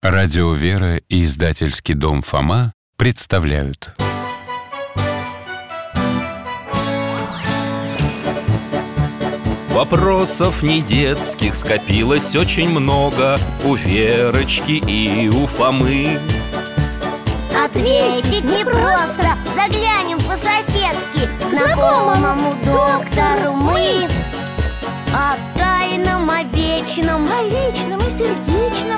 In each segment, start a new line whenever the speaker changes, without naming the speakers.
Радио «Вера» и издательский дом «Фома» представляют.
Вопросов не детских скопилось очень много У Верочки и у Фомы.
Ответить непросто Заглянем по-соседски Знакомому доктору мы О тайном, о вечном
О личном и сердечном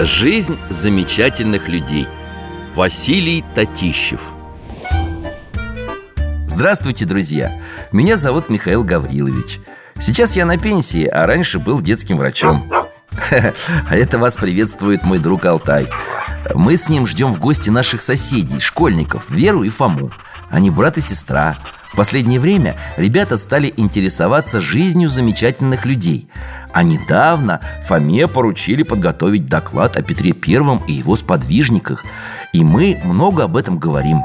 Жизнь замечательных людей. Василий Татищев.
Здравствуйте, друзья! Меня зовут Михаил Гаврилович. Сейчас я на пенсии, а раньше был детским врачом. А это вас приветствует мой друг Алтай. Мы с ним ждем в гости наших соседей, школьников, Веру и Фому. Они брат и сестра В последнее время ребята стали интересоваться жизнью замечательных людей. А недавно Фоме поручили подготовить доклад о Петре Первом и его сподвижниках. И мы много об этом говорим.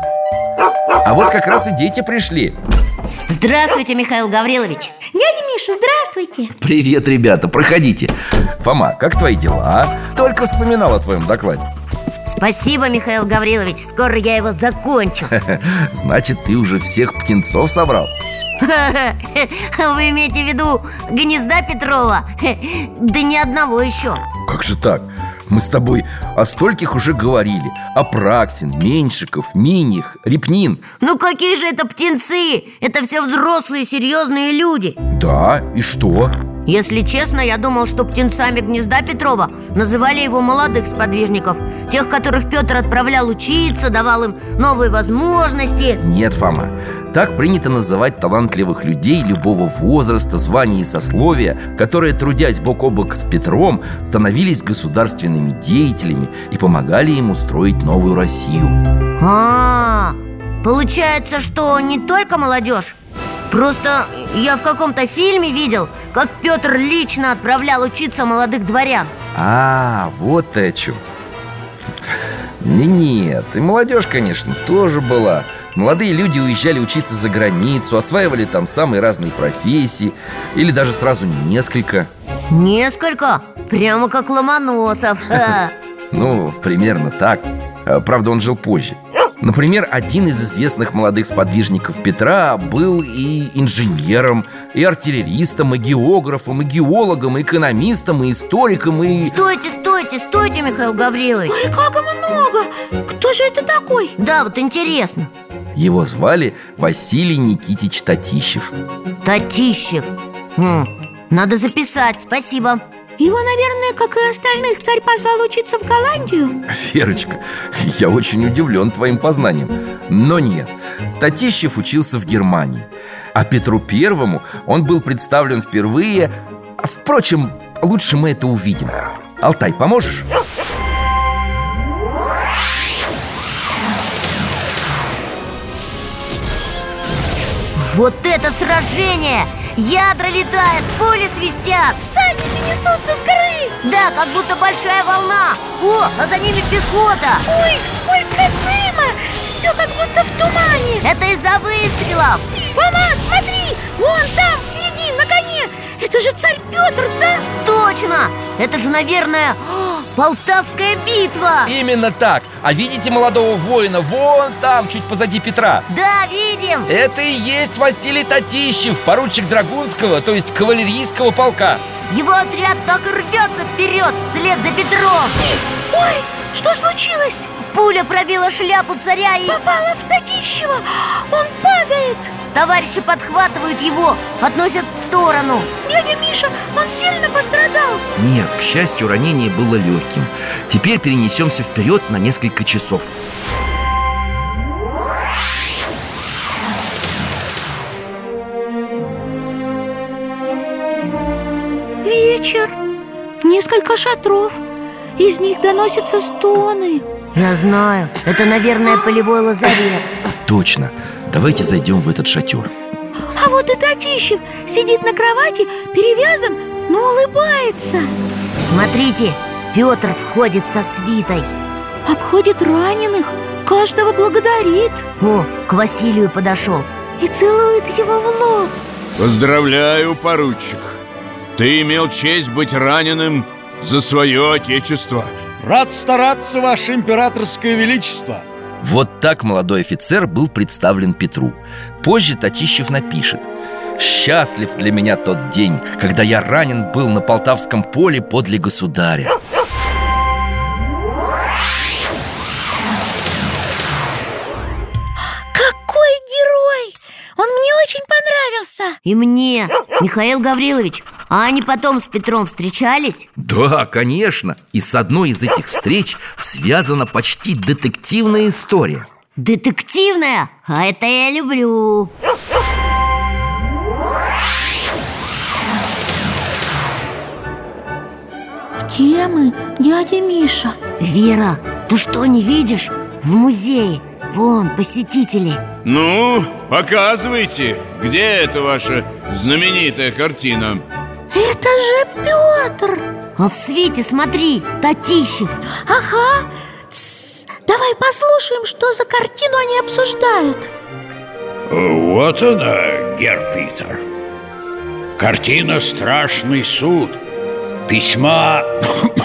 А вот как раз и дети пришли.
Здравствуйте, Михаил Гаврилович.
Дядя Миша, здравствуйте.
Привет, ребята, проходите. Фома, как твои дела? Только вспоминал о твоем докладе
Спасибо, Михаил Гаврилович Скоро я его закончу
Значит, ты уже всех птенцов собрал?
Вы имеете в виду гнезда Петрова? Да ни одного еще
Как же так? Мы с тобой о стольких уже говорили Апраксин, Меньшиков, Миних, Репнин
Ну какие же это птенцы? Это все взрослые, серьезные люди
Да, и что?
Если честно, я думал, что птенцами гнезда Петрова называли его молодых сподвижников Тех, которых Петр отправлял учиться, давал им новые возможности.
Нет, Фома, так принято называть талантливых людей любого возраста, звания и сословия Которые, трудясь бок о бок с Петром, становились государственными деятелями И помогали ему строить новую Россию.
А, получается, что не только молодежь Просто я в каком-то фильме видел, как Петр лично отправлял учиться молодых дворян.
А, вот ты о чем не, Нет, и молодежь, конечно, тоже была. Молодые люди уезжали учиться за границу Осваивали там самые разные профессии Или даже сразу несколько.
Несколько? Прямо как Ломоносов.
Ну, примерно так. А, Правда, он жил позже Например, один из известных молодых сподвижников Петра был и инженером, и артиллеристом, и географом, и геологом, и экономистом, и историком, и...
Стойте, стойте, стойте, Михаил Гаврилович.
Ой, как много! Кто же это такой?
Да, вот интересно.
Его звали Василий Никитич Татищев.
Татищев. Хм, Надо записать, спасибо
Его, наверное, как и остальных, царь послал учиться в Голландию
Верочка, я очень удивлен твоим познанием Но нет, Татищев учился в Германии А Петру Первому он был представлен впервые Впрочем, лучше мы это увидим Алтай, поможешь?
Вот это сражение! Ядра летают, пули свистят.
Всадники несутся с горы.
Да, как будто большая волна. О, а за ними пехота.
Ой, сколько дыма! Все как будто в тумане.
Это из-за выстрелов.
Фома, смотри! Вон там, впереди, на коне! Это же царь Петр, да?
Точно! Это же, наверное, Полтавская битва!
Именно так! А видите молодого воина? Вон там, чуть позади Петра?
Да, видим!
Это и есть Василий Татищев, поручик Драгунского, то есть кавалерийского полка.
Его отряд так и рвется вперед, вслед за Петром!
Ой, что случилось?
Пуля пробила шляпу царя и...
Попала в Татищева. Он падает
Товарищи подхватывают его, относят в сторону.
Дядя Миша, он сильно пострадал.
Нет, к счастью, ранение было легким. Теперь перенесемся вперед на несколько часов.
Вечер. Несколько шатров. Из них доносятся стоны.
Я знаю, это, наверное, полевой лазарет
Точно, давайте зайдем в этот шатер.
А вот и Татищев сидит на кровати, перевязан, но улыбается.
Смотрите, Петр входит со свитой.
Обходит раненых, каждого благодарит.
О, к Василию подошел.
И целует его в лоб.
Поздравляю, поручик. Ты имел честь быть раненым за свое отечество.
Рад стараться, Ваше Императорское Величество
Вот так молодой офицер был представлен Петру. Позже Татищев напишет. Счастлив для меня тот день, когда я ранен был на Полтавском поле подле государя
Какой герой! Он мне очень понравился!
И мне Михаил Гаврилович, а они потом с Петром встречались?
Да, конечно И с одной из этих встреч связана почти детективная история
Детективная? А это я люблю
Где мы, дядя Миша?
Вера, ты что, не видишь? В музее Вон, посетители
Ну, показывайте, где эта ваша знаменитая картина
Это же Петр
А в свете смотри, Татищев.
Ага. Тс, Давай послушаем, что за картину они обсуждают.
Вот она, герр Питер. Картина «Страшный суд» Письма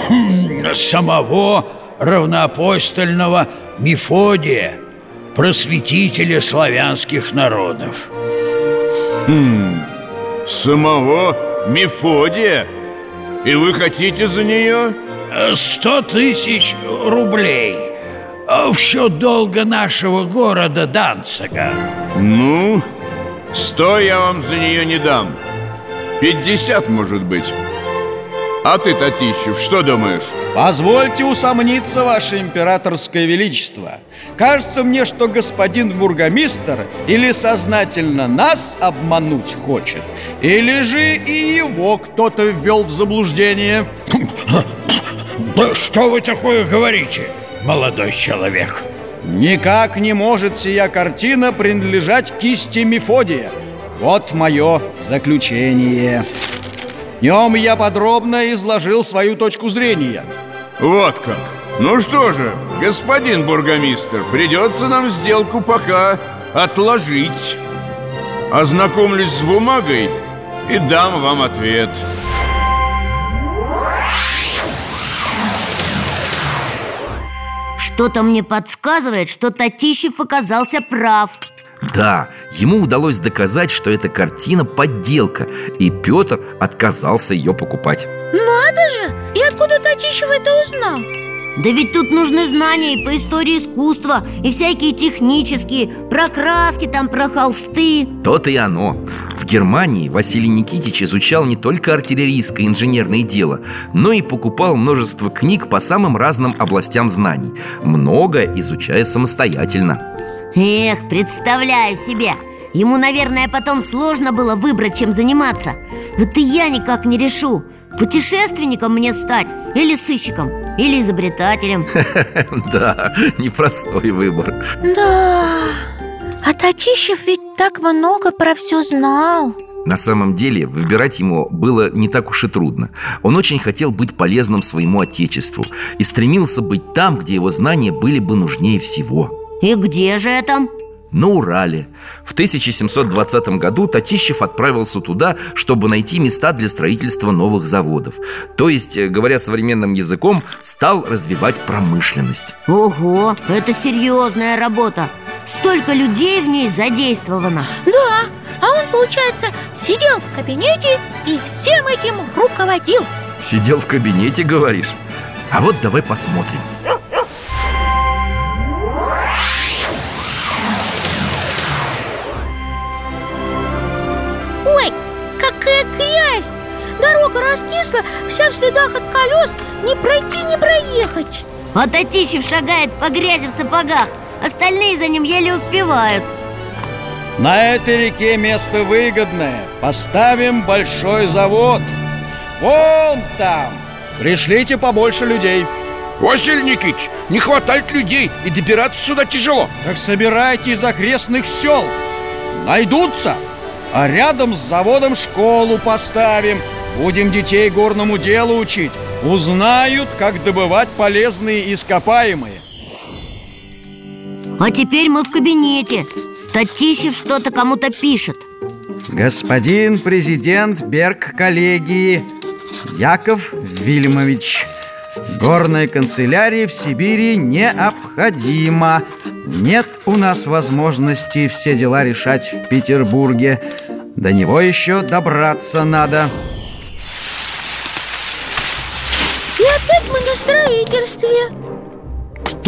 самого равноапостольного Мефодия Просветителя славянских народов.
Самого Мефодия? И вы хотите за нее?
Сто тысяч рублей В счет долга нашего города Данцига
Ну, сто я вам за нее не дам Пятьдесят, может быть А ты, Татищев, что думаешь?
Позвольте усомниться, Ваше Императорское Величество. Кажется мне, что господин бургомистр или сознательно нас обмануть хочет Или же и его кто-то ввел в заблуждение.
Да что вы такое говорите, молодой человек?
Никак не может сия картина принадлежать кисти Мефодия. Вот мое заключение. В нем я подробно изложил свою точку зрения
Вот как. Ну что же, господин бургомистр Придется нам сделку пока отложить. Ознакомлюсь с бумагой и дам вам ответ.
Что-то мне подсказывает, что Татищев оказался прав.
Да, ему удалось доказать, что эта картина подделка И Петр отказался ее покупать.
Надо же! Откуда Татищев это узнал?
Да ведь тут нужны знания и по истории искусства И всякие технические Про краски там, про холсты.
То-то и оно. В Германии Василий Никитич изучал не только артиллерийское инженерное дело Но и покупал множество книг по самым разным областям знаний Многое изучая самостоятельно.
Эх, представляю себе Ему, наверное, потом сложно было выбрать, чем заниматься. Вот и я никак не решу Путешественником мне стать Или сыщиком Или изобретателем.
Да, непростой выбор.
Да, а Татищев ведь так много про все знал.
На самом деле, выбирать ему было не так уж и трудно. Он очень хотел быть полезным своему отечеству И стремился быть там, где его знания были бы нужнее всего.
И где же это?
На Урале. В 1720 году Татищев отправился туда, чтобы найти места для строительства новых заводов. То есть, э, говоря современным языком, стал развивать промышленность.
Ого, это серьезная работа. Столько людей в ней задействовано.
Да, а он, получается, сидел в кабинете и всем этим руководил.
Сидел в кабинете, говоришь? А вот давай посмотрим
вся в следах от колес Не пройти, не проехать.
А Татищев шагает по грязи в сапогах. Остальные за ним еле успевают.
На этой реке место выгодное. Поставим большой завод. Вон там. Пришлите побольше людей.
Василий Никитич, не хватает людей И добираться сюда тяжело.
Так собирайте из окрестных сел. Найдутся. А рядом с заводом школу поставим Будем детей горному делу учить. Узнают, как добывать полезные ископаемые.
А теперь мы в кабинете. Татищев что-то кому-то пишет.
Господин президент Берг коллегии Яков Вильямович Горная канцелярия в Сибири необходима. Нет у нас возможности все дела решать в Петербурге. До него еще добраться надо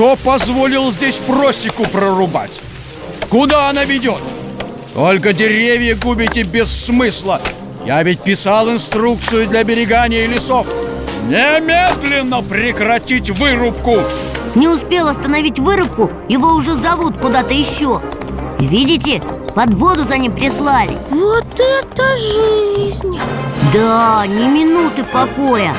Кто позволил здесь просеку прорубать? Куда она ведет? Только деревья губите без смысла. Я ведь писал инструкцию для берегания лесов. Немедленно прекратить вырубку!
Не успел остановить вырубку, его уже зовут куда-то еще. Видите, под воду за ним прислали.
Вот это жизнь!
Да, ни минуты покоя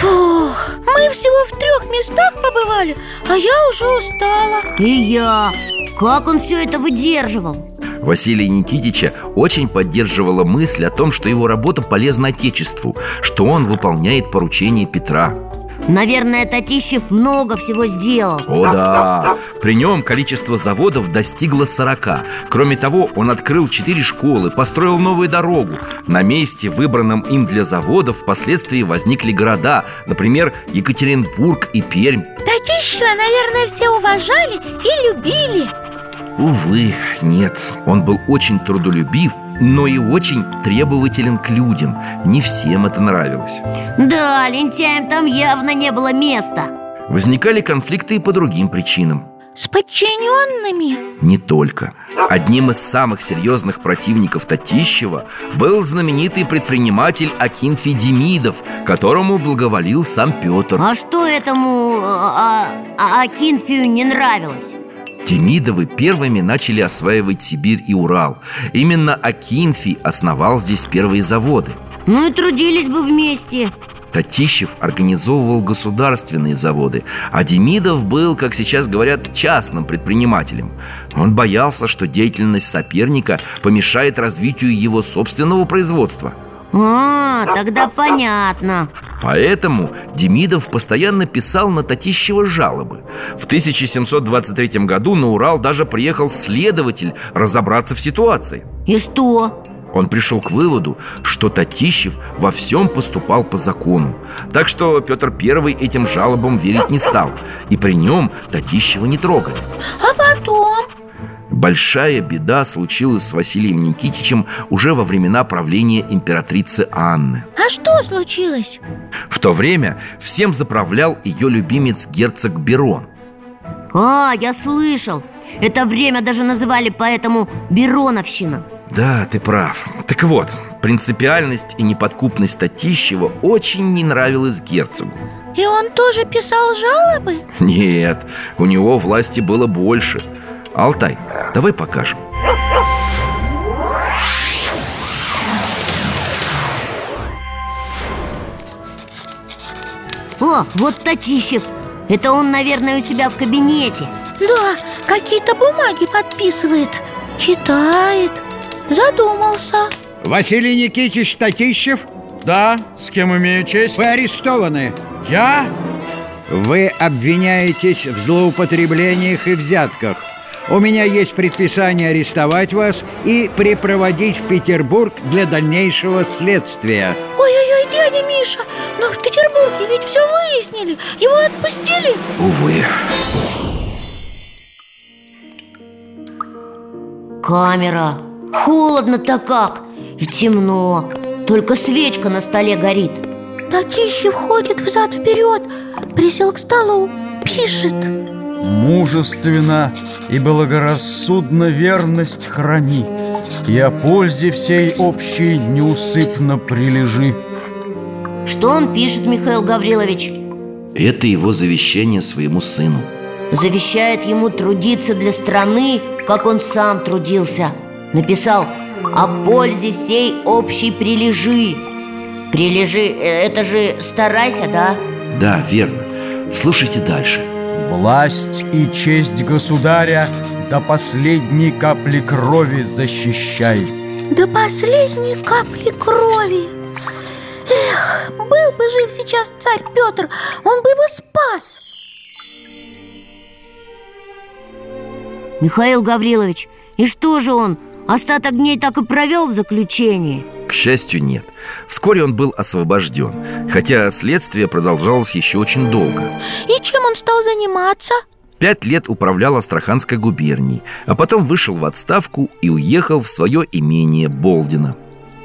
Фух, мы всего в трех местах побывали, а я уже устала.
И я. Как он все это выдерживал?
Василия Никитича очень поддерживала мысль о том, что его работа полезна Отечеству Что он выполняет поручение Петра
Наверное, Татищев много всего сделал.
О да! При нем количество заводов достигло 40 Кроме того, он открыл 4 школы, построил новую дорогу. На месте, выбранном им для заводов, впоследствии возникли города Например, Екатеринбург и Пермь.
Татищева, наверное, все уважали и любили.
Увы, нет. Он был очень трудолюбив, но и очень требователен к людям. Не всем это нравилось.
Да, лентяям там явно не было места.
Возникали конфликты и по другим причинам.
С подчиненными?
Не только. Одним из самых серьезных противников Татищева был знаменитый предприниматель Акинфий Демидов, которому благоволил сам Петр.
А что этому а, а, Акинфию не нравилось?
Демидовы первыми начали осваивать Сибирь и Урал. Именно Акинфий основал здесь первые заводы.
Ну и трудились бы вместе
Татищев организовывал государственные заводы, а Демидов был, как сейчас говорят, частным предпринимателем. Он боялся, что деятельность соперника помешает развитию его собственного производства.
А, тогда понятно.
Поэтому Демидов постоянно писал на Татищева жалобы. В 1723 году на Урал даже приехал следователь разобраться в ситуации.
И что?
Он пришел к выводу, что Татищев во всем поступал по закону. Так что Петр I этим жалобам верить не стал. И при нем Татищева не трогали.
А потом?
Большая беда случилась с Василием Никитичем уже во времена правления императрицы Анны.
А что случилось?
В то время всем заправлял ее любимец герцог Берон.
А, я слышал. Это время даже называли поэтому Бероновщина
Да, ты прав. Так вот, принципиальность и неподкупность Татищева очень не нравилась герцогу.
И он тоже писал жалобы?
Нет, у него власти было больше. Алтай, давай покажем.
О, вот Татищев. Это он, наверное, у себя в кабинете.
Да, какие-то бумаги подписывает Читает Задумался.
Василий Никитич Татищев?
Да, с кем имею честь?
Вы арестованы.
Я?
Вы обвиняетесь в злоупотреблениях и взятках У меня есть предписание арестовать вас и припроводить в Петербург для дальнейшего следствия.
Ой-ой-ой, дядя Миша, но в Петербурге ведь все выяснили Его отпустили?
Увы,
Камера. Холодно-то как. И темно. Только свечка на столе горит.
Татищев ходит взад-вперед Присел к столу, пишет
Мужественно и благорассудно верность храни. И о пользе всей общей неусыпно прилежи.
Что он пишет, Михаил Гаврилович?
это его завещание своему сыну.
Завещает ему трудиться для страны, как он сам трудился. Написал О пользе всей общей прилежи Прилежи, э, это же старайся, да?
Да, верно. Слушайте дальше
Власть и честь государя до последней капли крови защищай.
До последней капли крови? Эх, был бы жив сейчас царь Петр, он бы его спас.
Михаил Гаврилович, и что же он? Остаток дней так и провел в заключении?
К счастью, нет Вскоре он был освобожден Хотя следствие продолжалось еще очень долго
И чем он стал заниматься?
Пять лет управлял Астраханской губернией А потом вышел в отставку и уехал в свое имение Болдина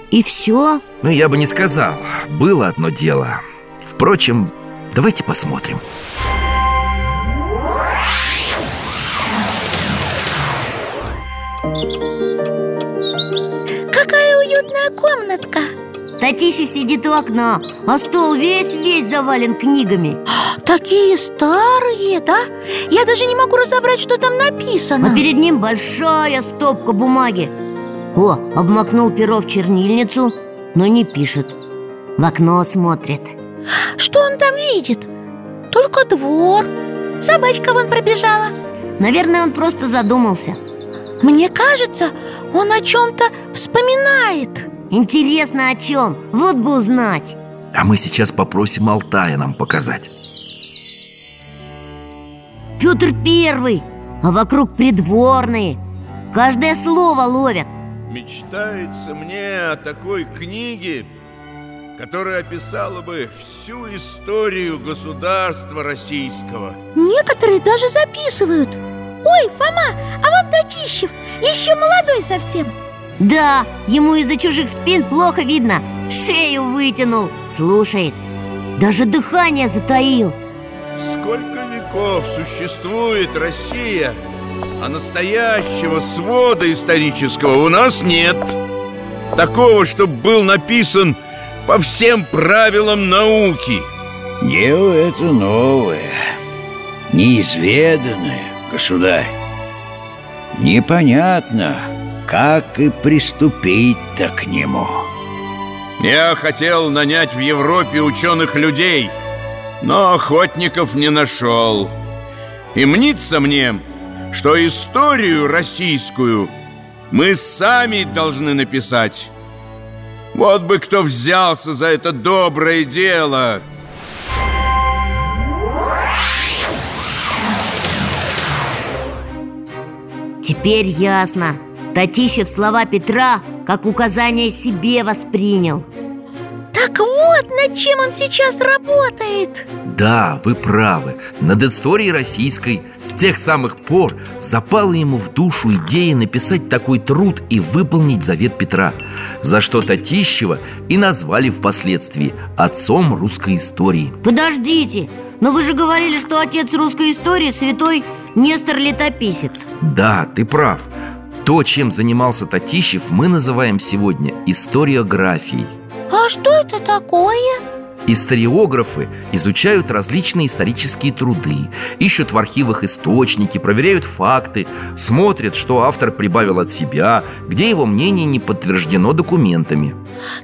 И все?
Ну, я бы не сказал Было одно дело Впрочем, давайте посмотрим
Какая уютная комнатка.
Татищев сидит у окна, а стол весь-весь завален книгами.
Такие старые, да? Я даже не могу разобрать, что там написано.
А перед ним большая стопка бумаги. О, обмакнул перо в чернильницу, но не пишет. В окно смотрит.
Что он там видит? Только двор. Собачка вон пробежала.
Наверное, он просто задумался.
Мне кажется, он о чем-то вспоминает.
Интересно, о чем? Вот бы узнать.
А мы сейчас попросим Алтая нам показать.
Петр Первый, а вокруг придворные. Каждое слово ловят.
Мечтается мне о такой книге, которая описала бы всю историю государства российского.
Некоторые даже записывают. Ой, Фома, а вон Татищев, еще молодой совсем
Да, ему из-за чужих спин плохо видно Шею вытянул, слушает Даже дыхание затаил
Сколько веков существует Россия, а настоящего свода исторического у нас нет. Такого, чтобы был написан по всем правилам науки.
Дело это новое, неизведанное, государь. Непонятно, как и приступить-то к нему.
Я хотел нанять в Европе ученых людей, но охотников не нашел. И мнится мне, что историю российскую мы сами должны написать. Вот бы кто взялся за это доброе дело.
Теперь ясно Татищев слова Петра как указание себе воспринял.
Так вот, над чем он сейчас работает.
Да, вы правы. Над историей российской. С тех самых пор запала ему в душу идея написать такой труд и выполнить завет Петра За что Татищева и назвали впоследствии отцом русской истории
Подождите, но вы же говорили, что отец русской истории святой Нестор Летописец.
Да, ты прав То, чем занимался Татищев, мы называем сегодня историографией
А что это такое?
Историографы изучают различные исторические труды, ищут в архивах источники, проверяют факты, смотрят, что автор прибавил от себя, где его мнение не подтверждено документами.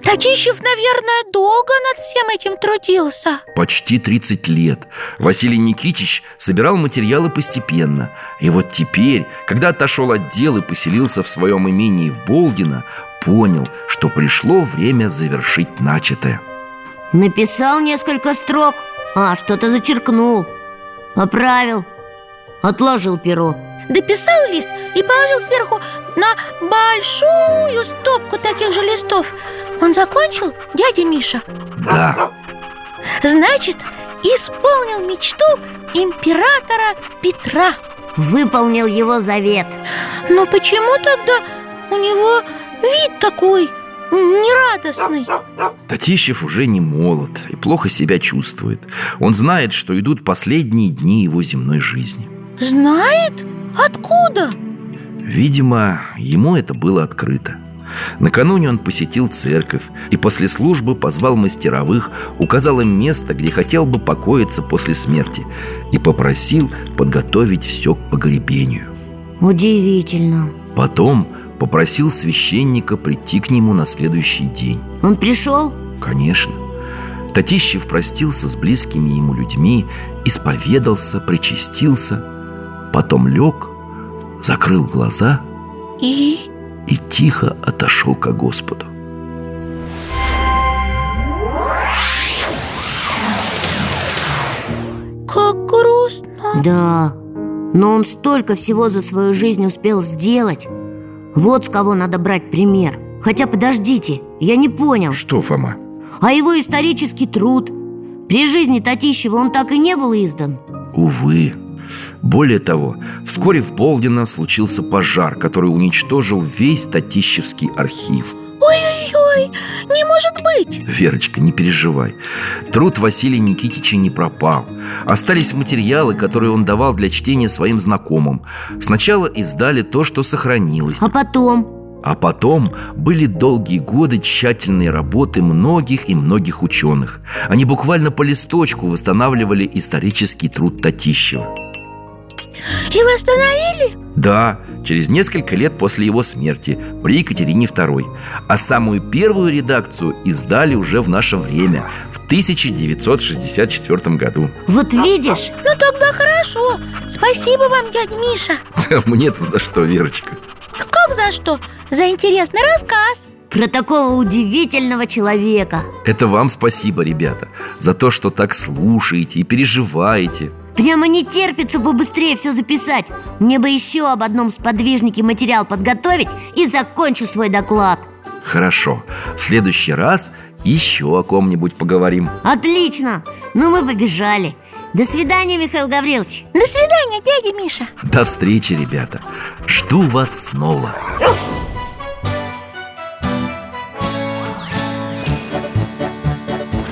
Татищев, наверное, долго над всем этим трудился?
Почти 30 лет. Василий Никитич собирал материалы постепенно. И вот теперь, когда отошел от дел и поселился в своем имении в Болдино Понял, что пришло время завершить начатое
Написал несколько строк. А, что-то зачеркнул. Поправил. Отложил перо.
Дописал лист и положил сверху на большую стопку таких же листов. Он закончил, дядя Миша?
Да,
Значит, исполнил мечту императора Петра.
Выполнил его завет.
Но почему тогда у него вид такой нерадостный?
Татищев уже не молод и плохо себя чувствует Он знает, что идут последние дни его земной жизни
Знает? Откуда?
Видимо, ему это было открыто Накануне он посетил церковь и после службы позвал мастеровых, указал им место, где хотел бы покоиться после смерти и попросил подготовить все к погребению.
Удивительно
Потом Попросил священника прийти к нему на следующий день.
Он пришел?
Конечно. Татищев простился с близкими ему людьми Исповедался, причастился Потом лег, закрыл глаза
И?
И тихо отошел ко Господу.
Как грустно.
Да, но он столько всего за свою жизнь успел сделать Вот с кого надо брать пример. Хотя подождите, я не понял.
Что, Фома?
А его исторический труд? При жизни Татищева он так и не был издан.
Увы. Более того, вскоре в Болдино случился пожар Который уничтожил весь Татищевский архив
Ой-ой-ой, не может быть.
Верочка, не переживай. Труд Василия Никитича не пропал. Остались материалы, которые он давал для чтения своим знакомым. Сначала издали то, что сохранилось.
А потом?
А потом были долгие годы тщательной работы многих и многих ученых. Они буквально по листочку восстанавливали исторический труд Татищева.
И восстановили?
Да, через несколько лет после его смерти при Екатерине II А самую первую редакцию издали уже в наше время, в 1964 году.
Вот видишь,
Ну тогда хорошо Спасибо вам, дядя Миша.
Мне-то за что, Верочка?
Как за что? За интересный рассказ.
Про такого удивительного человека.
Это вам спасибо, ребята За то, что так слушаете и переживаете
Прямо не терпится побыстрее все записать. Мне бы еще об одном сподвижнике материал подготовить И закончу свой доклад.
Хорошо, в следующий раз еще о ком-нибудь поговорим.
Отлично, ну мы побежали. До свидания, Михаил Гаврилович.
До свидания, дядя Миша.
До встречи, ребята. Жду вас снова